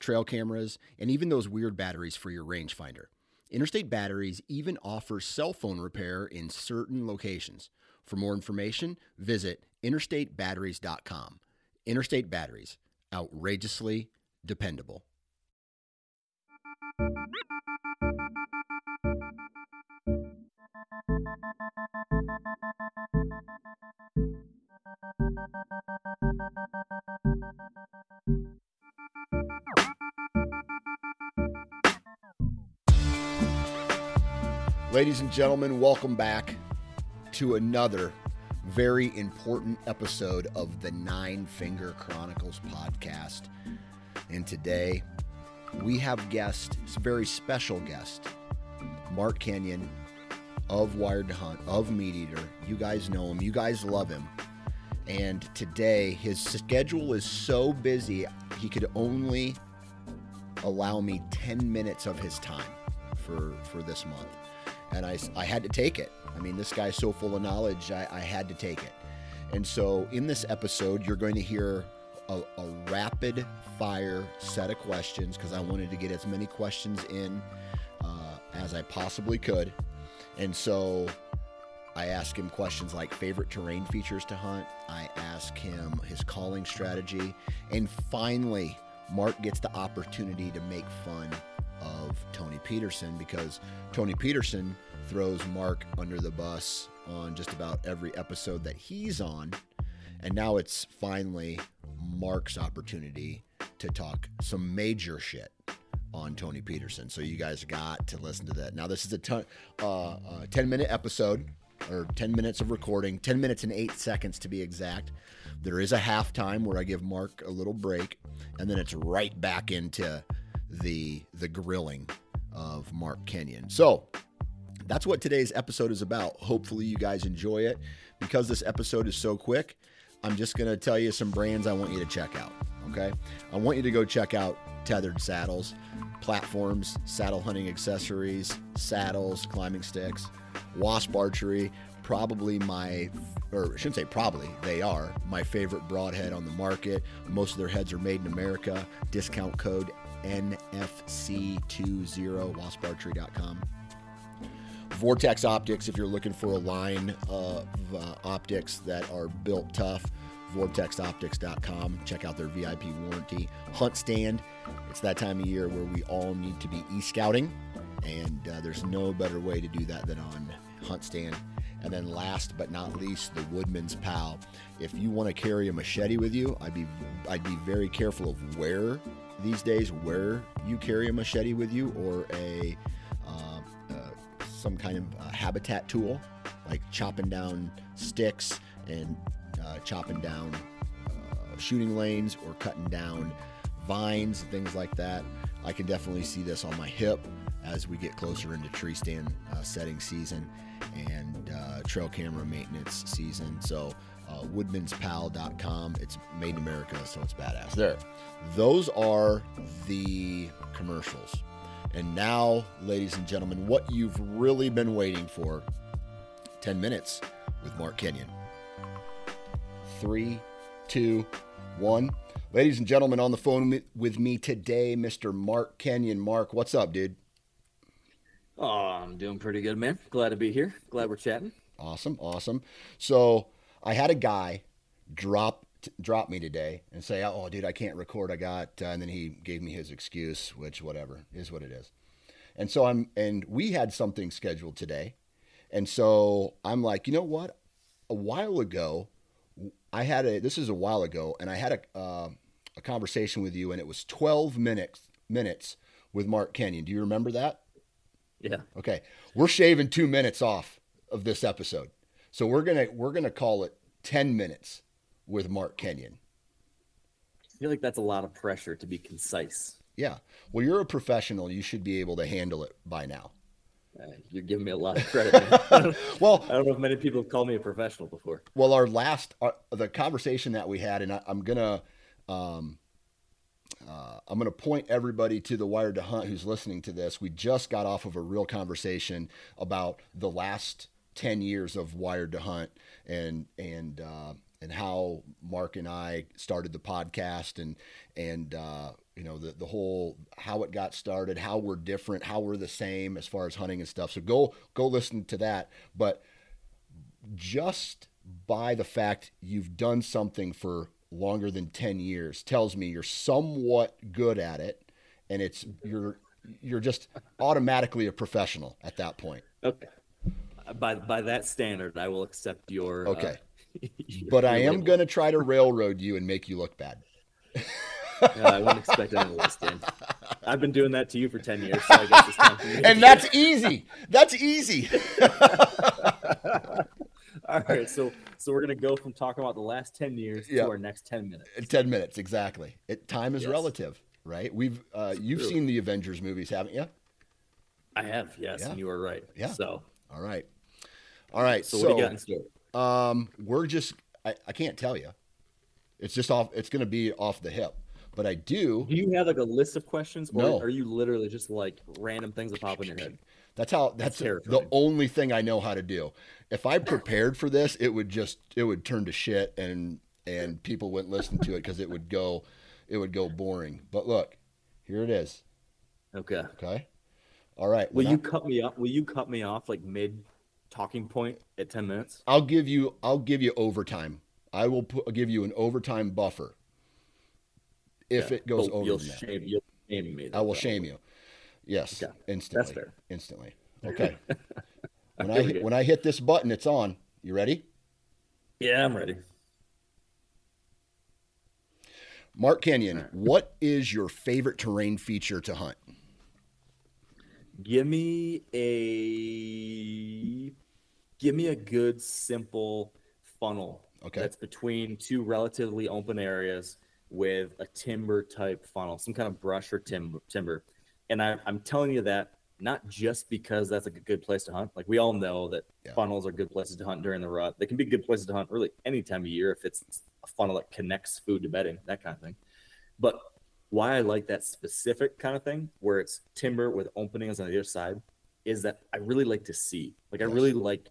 trail cameras, and even those weird batteries for your rangefinder. Interstate Batteries even offers cell phone repair in certain locations. For more information, visit interstatebatteries.com. Interstate Batteries, outrageously dependable. Ladies and gentlemen, welcome back to another very important episode of the Nine Finger Chronicles podcast. And today we have guest, a very special guest, Mark Kenyon of Wired to Hunt, of Meat Eater. You guys know him, you guys love him. And today his schedule is so busy, he could only allow me 10 minutes of his time for, for this month and I, I had to take it. I mean, this guy's so full of knowledge, I, I had to take it. And so, in this episode, you're going to hear a, a rapid fire set of questions because I wanted to get as many questions in uh, as I possibly could. And so, I ask him questions like favorite terrain features to hunt. I ask him his calling strategy. And finally, Mark gets the opportunity to make fun of Tony Peterson because Tony Peterson throws Mark under the bus on just about every episode that he's on. And now it's finally Mark's opportunity to talk some major shit on Tony Peterson. So you guys got to listen to that. Now this is a ton, uh, uh, 10 minute episode or 10 minutes of recording, 10 minutes and 8 seconds to be exact. There is a halftime where I give Mark a little break and then it's right back into the the grilling of Mark Kenyon. So that's what today's episode is about. Hopefully, you guys enjoy it. Because this episode is so quick, I'm just to tell you some brands I want you to check out. Okay. I want you to go check out Tethered Saddles, platforms, saddle hunting accessories, saddles, climbing sticks, Wasp Archery, probably my, or I shouldn't say probably, they are my favorite broadhead on the market. Most of their heads are made in America. Discount code NFC20, wasparchery.com. Vortex Optics, if you're looking for a line of uh, optics that are built tough, vortexoptics.com. Check out their VIP warranty. Hunt Stand, it's that time of year where we all need to be e scouting, and uh, there's no better way to do that than on Hunt Stand. And then last but not least, the Woodman's Pal. If you want to carry a machete with you, I'd be I'd be very careful of where these days where you carry a machete with you or a uh, uh, some kind of uh, habitat tool like chopping down sticks and uh, chopping down uh, shooting lanes or cutting down vines things like that i can definitely see this on my hip as we get closer into tree stand uh, setting season and trail camera maintenance season. So uh, woodmanspal.com. It's made in America, so it's badass. There. Those are the commercials. And now, ladies and gentlemen, what you've really been waiting for 10 minutes with Mark Kenyon. Three, two, one. Ladies and gentlemen, on the phone with me today, Mr. Mark Kenyon. Mark, what's up, dude? Oh, I'm doing pretty good, man. Glad to be here. Glad we're chatting. Awesome, awesome. So, I had a guy drop drop me today and say, "Oh, dude, I can't record. I got," uh, and then he gave me his excuse, which whatever is what it is. And so I'm, and we had something scheduled today, and so I'm like, you know what? A while ago, I had a. This is a while ago, and I had a uh, a conversation with you, and it was 12 minutes minutes with Mark Kenyon. Do you remember that? Yeah. Okay, we're shaving two minutes off of this episode. So we're gonna we're gonna call it ten minutes with Mark Kenyon. I feel like that's a lot of pressure to be concise. Yeah. Well, you're a professional. You should be able to handle it by now. Uh, you're giving me a lot of credit. man. I, don't, Well, I don't know if many people have called me a professional before. well, our last our, the conversation that we had, and I, I'm gonna um, uh, I'm gonna point everybody to the Wired to Hunt who's listening to this. We just got off of a real conversation about the last ten years of Wired to Hunt and and uh, and how Mark and I started the podcast and and uh, you know the the whole how it got started, how we're different, how we're the same as far as hunting and stuff. So go go listen to that, but just by the fact you've done something for longer than 10 years tells me you're somewhat good at it and it's you're you're just automatically a professional at that point Okay. Uh, By by that standard, I will accept your. uh, Okay. your- but i am label. to try to railroad you and make you look bad Yeah, I wouldn't expect any less, Dan. I've been doing that to you for ten years, so I guess it's time for me. and that's easy that's easy all right. So so we're gonna go from talking about the last ten years Yeah. to our next ten minutes. 10 minutes exactly it time is Yes. relative right we've uh, you've seen the avengers movies haven't you I have, yes, Yeah. and you are right. Yeah. So all right all right so, what do you got in store? Um, we're just I, I can't tell you. It's just off it's gonna be off the hip. But I do Do you have like a list of questions, or No. are you literally just like random things that pop in your head? that's how that's the terrifying. only thing I know how to do. If I prepared for this, it would just it would turn to shit and and people wouldn't listen to it because it would go it would go boring. But look, here it is. Okay. Okay. All right. Will when you I- cut me off? Will you cut me off like mid talking point at ten minutes? I'll give you I'll give you overtime. I will put, give you an overtime buffer if Yeah, it goes over You'll shame. You'll shame me. I will shame you. Yes, Okay, instantly. fair. Instantly. Okay. when I we when I hit this button, it's on. You ready? Yeah, I'm ready. Mark Kenyon, what is your favorite terrain feature to hunt? Give me a give me a good simple funnel Okay. that's between two relatively open areas with a timber type funnel, some kind of brush or timber timber. And I, I'm telling you that not just because that's like a good place to hunt. Like we all know that Yeah. funnels are good places to hunt during the rut. They can be good places to hunt really any time of year if it's a funnel that connects food to bedding, that kind of thing. But why I like that specific kind of thing, where it's timber with openings on the other side, is that I really like to see. Like I really like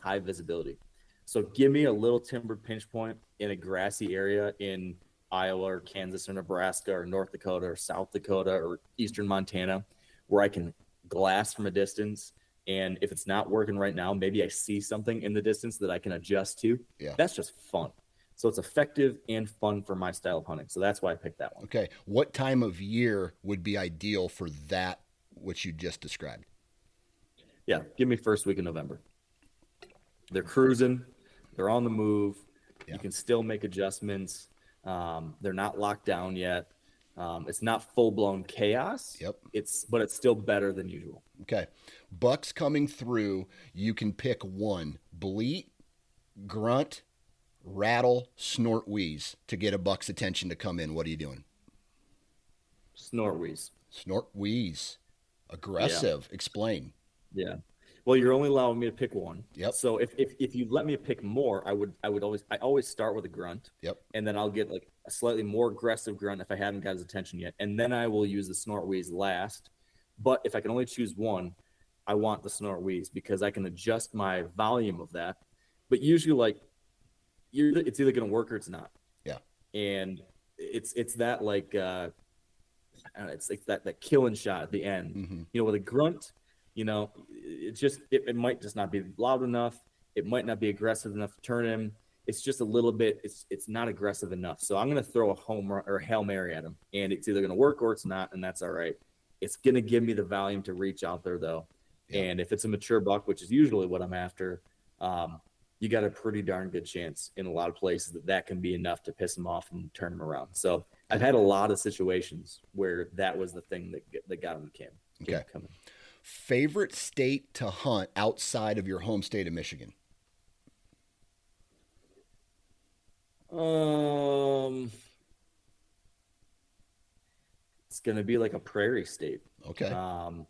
high visibility. So give me a little timber pinch point in a grassy area in Iowa or Kansas or Nebraska or North Dakota or South Dakota or Eastern Montana, where I can glass from a distance. And if it's not working right now, maybe I see something in the distance that I can adjust to. Yeah. That's just fun. So it's effective and fun for my style of hunting. So that's why I picked that one. Okay. What time of year would be ideal for that which you just described? Yeah, give me first week of November. They're cruising, they're on the move. Yeah. You can still make adjustments. Um, they're not locked down yet. Um, it's not full blown chaos. Yep. It's but it's still better than usual. Okay. Bucks coming through, you can pick one. Bleat, grunt, rattle, snort, wheeze to get a buck's attention to come in. What are you doing? Snort wheeze. Snort, wheeze. Aggressive. Explain. Yeah. Well, you're only allowing me to pick one. Yep. So if, if if you let me pick more, I would I would always I always start with a grunt. Yep. And then I'll get like a slightly more aggressive grunt if I haven't got his attention yet. And then I will use the snort wheeze last. But if I can only choose one, I want the snort wheeze because I can adjust my volume of that. But usually like you're it's either gonna work or it's not. Yeah. And it's it's that like uh I don't know, it's like that that killing shot at the end hmm you know, with a grunt, you know, it's just it, it might just not be loud enough. It might not be aggressive enough to turn him. It's just a little bit. It's it's not aggressive enough. So I'm gonna throw a home run or a hail mary at him, and it's either gonna work or it's not, and that's all right. It's gonna give me the volume to reach out there though, Yeah. and if it's a mature buck, which is usually what I'm after, um, you got a pretty darn good chance in a lot of places that that can be enough to piss him off and turn him around. So I've had a lot of situations where that was the thing that that got him came. came Okay. coming. Favorite state to hunt outside of your home state of Michigan? Um, It's going to be like a prairie state. Okay. Um,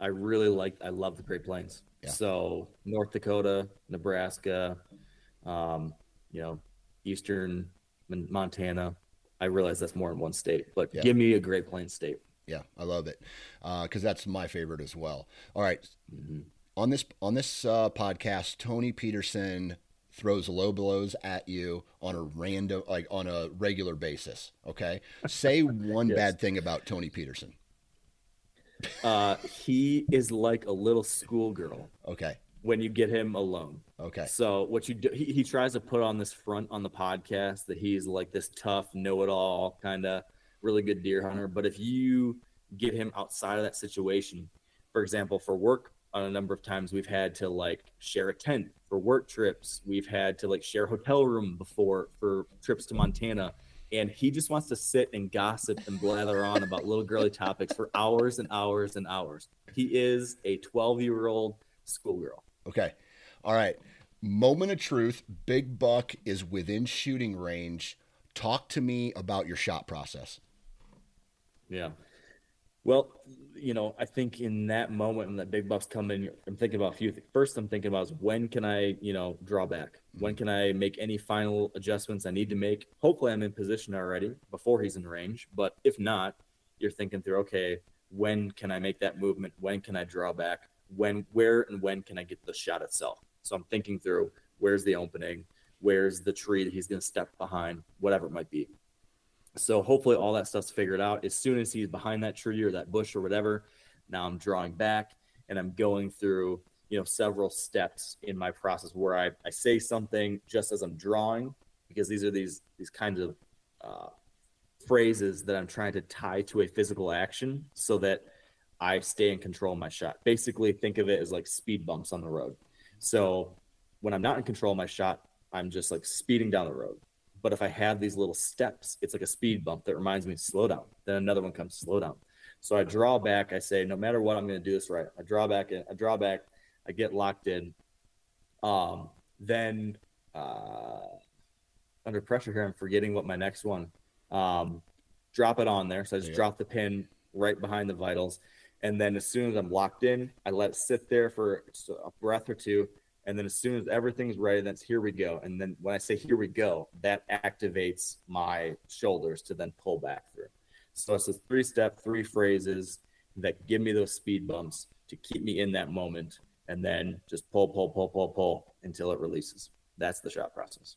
I really like, I love the Great Plains. Yeah. So North Dakota, Nebraska, um, you know, Eastern Montana. I realize that's more in one state, but Yeah. give me a Great Plains state. Yeah, I love it because that's my favorite as well. All right, Mhm. on this on this uh, podcast, Tony Peterson throws low blows at you on a random like on a regular basis. Okay, say one Yes. bad thing about Tony Peterson. Uh, he is like a little schoolgirl Okay, when you get him alone. okay, So what you do, he, he tries to put on this front on the podcast that he's like this tough know-it-all kind of really good deer hunter. But if you get him outside of that situation, for example, for work, on a number of times we've had to like share a tent for work trips. We've had to like share hotel room before for trips to Montana. And he just wants to sit and gossip and blather on about little girly topics for hours and hours and hours. He is a 12 year old schoolgirl. okay. All right. Moment of truth. Big Buck is within shooting range. Talk to me about your shot process. Yeah. Well, you know, I think in that moment when that big buff's come in, I'm thinking about a few things. First, I'm thinking about is when can I, you know, draw back? When can I make any final adjustments I need to make? Hopefully, I'm in position already before he's in range. But if not, you're thinking through, okay, when can I make that movement? When can I draw back? When, where, and when can I get the shot itself? So I'm thinking through where's the opening? Where's the tree that he's going to step behind? Whatever it might be. So hopefully all that stuff's figured out. As soon as he's behind that tree or that bush or whatever, now I'm drawing back and I'm going through, you know, several steps in my process where I, I say something just as I'm drawing, because these are these these kinds of uh, phrases that I'm trying to tie to a physical action so that I stay in control of my shot. Basically, think of it as like speed bumps on the road. So when I'm not in control of my shot, I'm just like speeding down the road. But if I have these little steps, it's like a speed bump that reminds me to slow down. Then another one comes, slow down. So I draw back. I say, no matter what, I'm going to do this right. I draw back. I draw back. I get locked in. Um, then uh, under pressure here, I'm forgetting what my next one. Um, drop it on there. So I just Yeah. drop the pin right behind the vitals, and then as soon as I'm locked in, I let it sit there for a breath or two, and then as soon as everything's ready, that's here we go. And then when I say here we go, that activates my shoulders to then pull back through. So it's a three step, three phrases that give me those speed bumps to keep me in that moment, and then just pull, pull, pull, pull, pull until it releases. That's the shot process.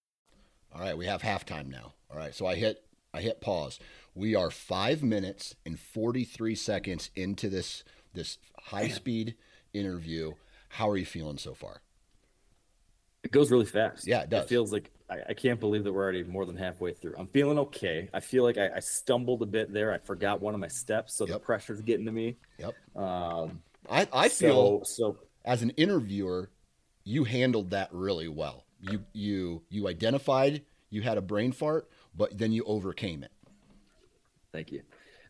All right, we have halftime now. All right, so I hit I hit pause. We are five minutes and forty three seconds into this this high speed interview. How are you feeling so far? It goes really fast. Yeah, it does. It feels like I, I can't believe that we're already more than halfway through. I'm feeling okay. I feel like I, I stumbled a bit there. I forgot one of my steps, so the Yep. pressure's getting to me. Yep. Um, I, I feel so. So as an interviewer, you handled that really well. You you you identified you had a brain fart, but then you overcame it. Thank you.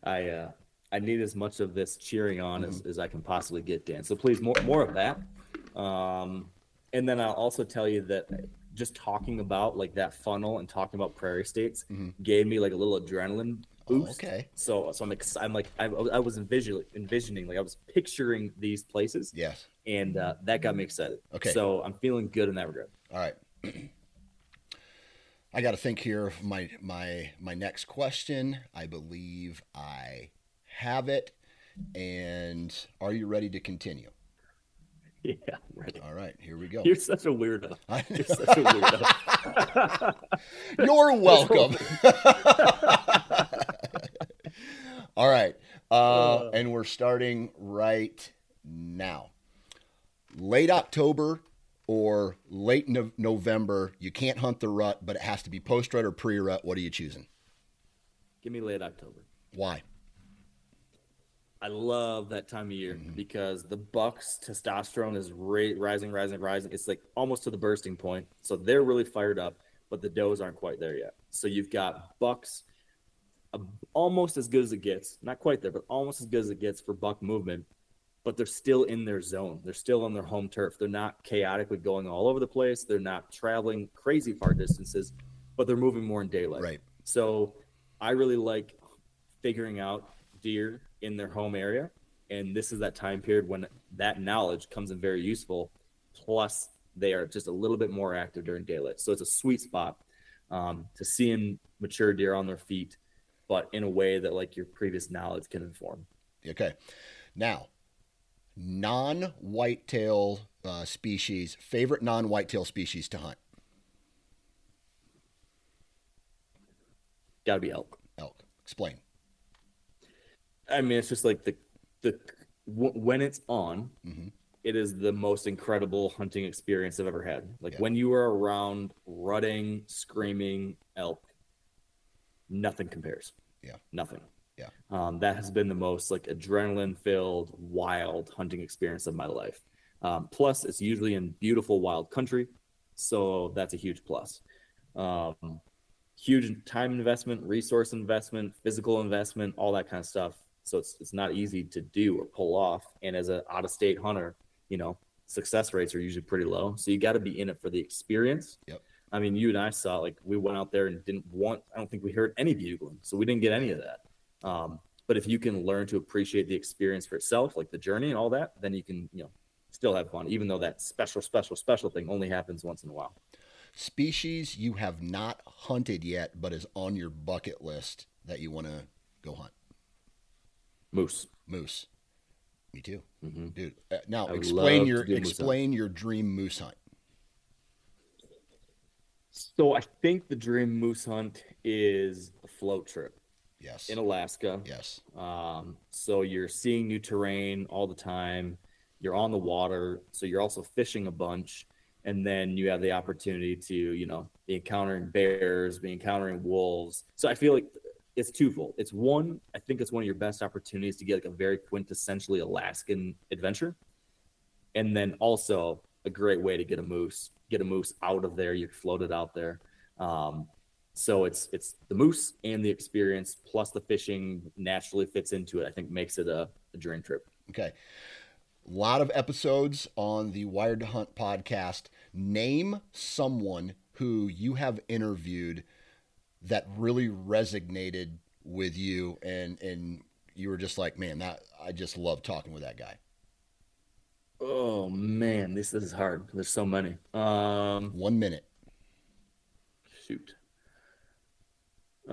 I uh, I need as much of this cheering on as, Mm-hmm. as I can possibly get, Dan. So please, more more of that. Um, and then I'll also tell you that just talking about like that funnel and talking about prairie states gave me like a little adrenaline Mm-hmm. Oh, boost. okay. So so I'm ex- I'm like I, I was envisioning envisioning like I was picturing these places, Yes. and uh, that got me excited. Okay. So I'm feeling good in that regard. All right. I got to think here of my my my next question. I believe I have it. And are you ready to continue? Yeah, I'm ready. All right, here we go. You're such a weirdo. You're such a weirdo. You're welcome. All right. Uh, and we're starting right now. Late October or late no- November, you can't hunt the rut, but it has to be post rut or pre rut. What are you choosing? Give me late October. Why? I love that time of year Mhm. because the Bucks testosterone is ra- rising, rising, rising. It's like almost to the bursting point. So they're really fired up, but the does aren't quite there yet. So you've got Bucks uh, almost as good as it gets. Not quite there, but almost as good as it gets for buck movement. But they're still in their zone. They're still on their home turf. They're not chaotically going all over the place. They're not traveling crazy far distances, but they're moving more in daylight. Right. So I really like figuring out deer in their home area. And this is that time period when that knowledge comes in very useful. Plus, they are just a little bit more active during daylight. So it's a sweet spot um, to seeing mature deer on their feet, but in a way that like your previous knowledge can inform. Okay. Now, non whitetail uh, species, favorite non whitetail species to hunt? Got to be elk. Elk. Explain. I mean, it's just like the the w- when it's on, Mhm. it is the most incredible hunting experience I've ever had. Like Yeah. when you are around rutting, screaming elk, nothing compares. Yeah. nothing. Yeah. um, that has been the most like adrenaline filled, wild hunting experience of my life. Um, plus, it's usually in beautiful wild country, so that's a huge plus. Um, huge time investment, resource investment, physical investment, all that kind of stuff. So it's it's not easy to do or pull off. And as an out of state hunter, you know, success rates are usually pretty low. So you got to be in it for the experience. Yep. I mean, you and I saw like we went out there and didn't want. I don't think we heard any bugling, so we didn't get any of that. Um, but if you can learn to appreciate the experience for itself, like the journey and all that, then you can you know still have fun, even though that special, special, special thing only happens once in a while. Species you have not hunted yet, but is on your bucket list that you want to go hunt? Moose. Moose. Me too, hmm dude. Uh, now I explain your to do moose hunt. explain your dream moose hunt. So I think the dream moose hunt is a float trip Yes. in Alaska. yes. Um, so you're seeing new terrain all the time. You're on the water, so you're also fishing a bunch, and then you have the opportunity to, you know, be encountering bears, be encountering wolves. So I feel like it's twofold. It's one, I think it's one of your best opportunities to get like a very quintessentially Alaskan adventure, and then also a great way to get a moose, get a moose out of there. You float it out there. Um, so it's it's the moose and the experience plus the fishing naturally fits into it. I think makes it a, a dream trip. Okay. A lot of episodes on the Wired to Hunt podcast. Name someone who you have interviewed that really resonated with you and and you were just like, man, that I just love talking with that guy. Oh man, this this is hard. There's so many. Um, One minute. shoot.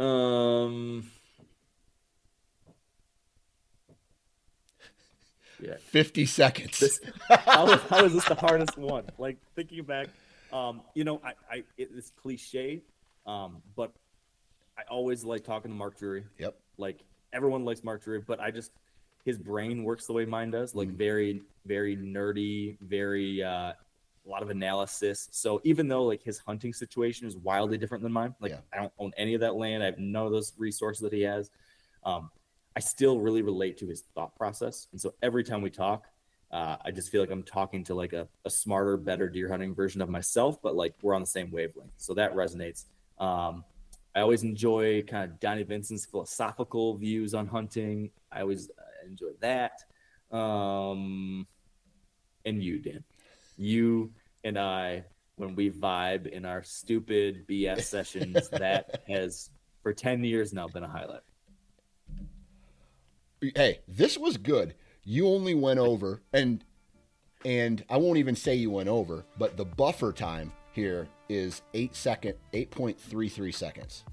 Um. Yeah. 50 seconds. This, how, is- how is this the hardest one? Like thinking back, um, you know, I, I it, it's cliche, um, but I always like talking to Mark Drury. yep. Like everyone likes Mark Drury, but I just his brain works the way mine does. Like Mhm. very, very nerdy, very uh, a lot of analysis. So even though like his hunting situation is wildly different than mine, like Yeah. I don't own any of that land. I have none of those resources that he has. Um, I still really relate to his thought process, and so every time we talk, uh, I just feel like I'm talking to like a, a smarter, better deer hunting version of myself, but like we're on the same wavelength. So that resonates. Um, I always enjoy kind of Donnie Vincent's philosophical views on hunting. I always uh, enjoy that. Um, and you, Dan, you and I, when we vibe in our stupid BS sessions, that has for 10 years now been a highlight. Hey, this was good. You only went over and and I won't even say you went over, but the buffer time here is 8 second 8.33 seconds.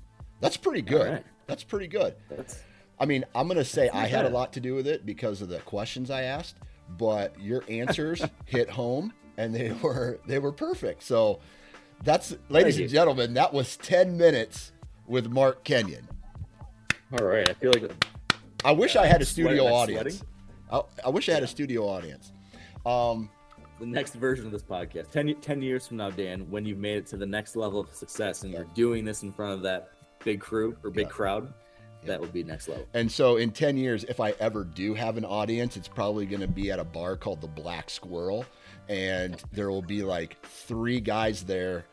That's pretty good. right. That's pretty good. That's I mean, I'm going to say I had a lot to do with it because of the questions I asked, but your answers hit home and they were they were perfect. So that's ladies and gentlemen, that was 10 minutes with Mark Kenyon. all right. I feel like I wish I had a studio I audience. I, I wish I had a studio audience. Um, the next version of this podcast 10, 10 years from now dan when you've made it to the next level of success and you're doing this in front of that big crew or big Yeah. crowd that would be next level. And so in 10 years, if I ever do have an audience, it's probably going to be at a bar called the Black Squirrel. And there will be like three guys there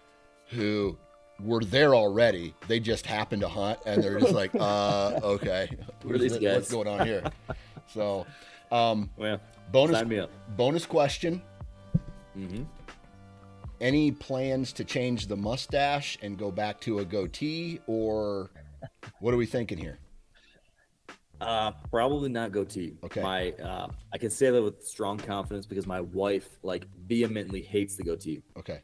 who were there already. They just happened to hunt and they're just like, uh, okay, Who are these What's- what's going on here? So, um, Well, bonus, sign me up. bonus question. hmm Any plans to change the mustache and go back to a goatee or what are we thinking here? Uh, probably not goatee. Okay. My, uh, I can say that with strong confidence because my wife like vehemently hates the goatee. Okay.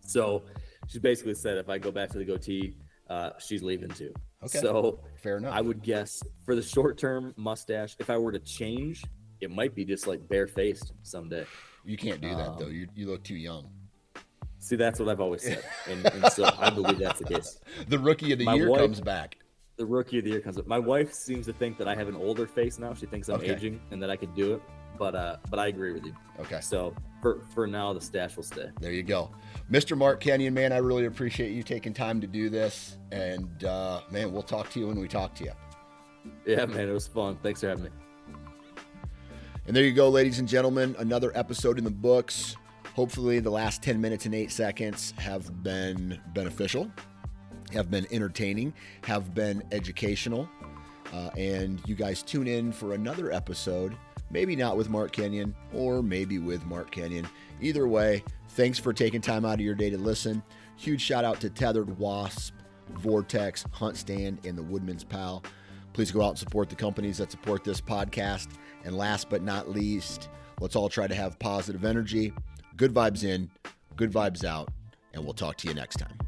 So she's basically said if I go back to the goatee, uh, she's leaving too. Okay. So Fair enough. I would guess for the short term mustache, if I were to change, it might be just like barefaced someday. You can't do that though. Um, You, you look too young. See, that's what I've always said, and, and so I believe that's the case. The rookie of the My year wife- comes back. The rookie of the year comes up. My wife seems to think that I have an older face now. She thinks I'm Okay. aging and that I could do it, but uh, but I agree with you. Okay. So for for now, the stash will stay. There you go. Mr. Mark Kenyon, man, I really appreciate you taking time to do this. And uh, man, we'll talk to you when we talk to you. Yeah, man, it was fun. Thanks for having me. And there you go, ladies and gentlemen. Another episode in the books. Hopefully, the last 10 minutes and eight seconds have been beneficial, have been entertaining, have been educational. Uh, and you guys tune in for another episode, maybe not with Mark Kenyon or maybe with Mark Kenyon. Either way, thanks for taking time out of your day to listen. Huge shout out to Tethered Wasp, Vortex, Hunt Stand, and the Woodman's Pal. Please go out and support the companies that support this podcast. And last but not least, let's all try to have positive energy, good vibes in, good vibes out, and we'll talk to you next time.